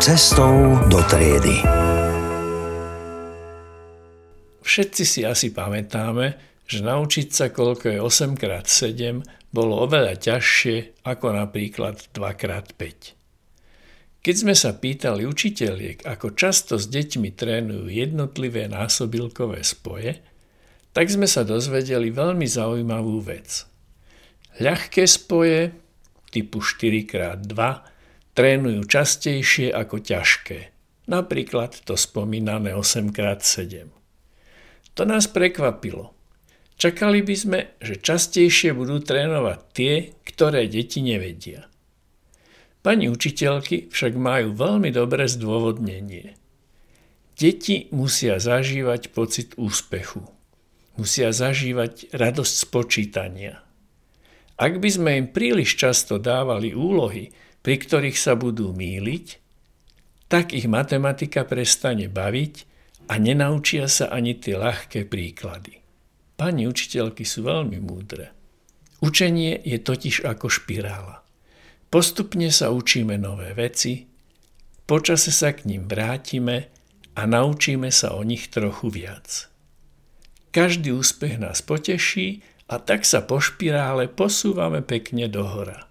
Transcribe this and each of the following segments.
Cestou do triedy. Všetci si asi pamätáme, že naučiť sa, koľko je 8x7, bolo oveľa ťažšie ako napríklad 2x5. Keď sme sa pýtali učiteľiek, ako často s deťmi trénujú jednotlivé násobilkové spoje, tak sme sa dozvedeli veľmi zaujímavú vec. Ľahké spoje typu 4x2 trénujú častejšie ako ťažké, napríklad to spomínané 8x7. To nás prekvapilo. Čakali by sme, že častejšie budú trénovať tie, ktoré deti nevedia. Pani učiteľky však majú veľmi dobré zdôvodnenie. Deti musia zažívať pocit úspechu. Musia zažívať radosť z počítania. Ak by sme im príliš často dávali úlohy, pri ktorých sa budú míliť, tak ich matematika prestane baviť a nenaučia sa ani tie ľahké príklady. Pani učiteľky sú veľmi múdre. Učenie je totiž ako špirála. Postupne sa učíme nové veci, počase sa k ním vrátime a naučíme sa o nich trochu viac. Každý úspech nás poteší a tak sa po špirále posúvame pekne dohora.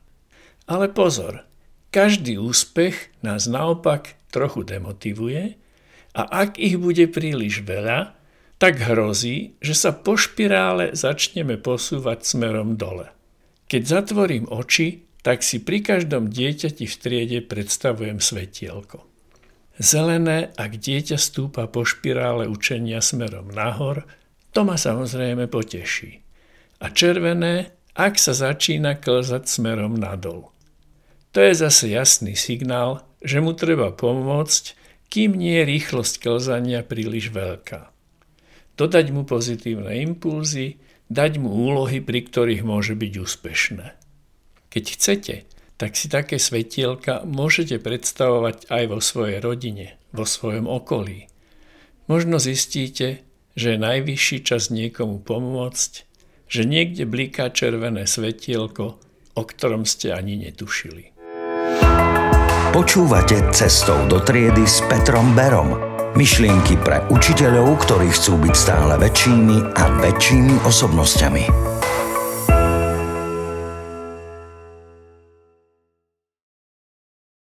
Ale pozor, každý úspech nás naopak trochu demotivuje a ak ich bude príliš veľa, tak hrozí, že sa po špirále začneme posúvať smerom dole. Keď zatvorím oči, tak si pri každom dieťati v triede predstavujem svetielko. Zelené, ak dieťa stúpa po špirále učenia smerom nahor, to ma samozrejme poteší. A červené, ak sa začína klzať smerom nadol. To je zase jasný signál, že mu treba pomôcť, kým nie je rýchlosť klzania príliš veľká. Dodať mu pozitívne impulzy, dať mu úlohy, pri ktorých môže byť úspešné. Keď chcete, tak si také svetielka môžete predstavovať aj vo svojej rodine, vo svojom okolí. Možno zistíte, že je najvyšší čas niekomu pomôcť, že niekde bliká červené svetielko, o ktorom ste ani netušili. Počúvate Cestou do triedy s Petrom Berom. Myšlienky pre učiteľov, ktorí chcú byť stále väčšími a väčšími osobnosťami.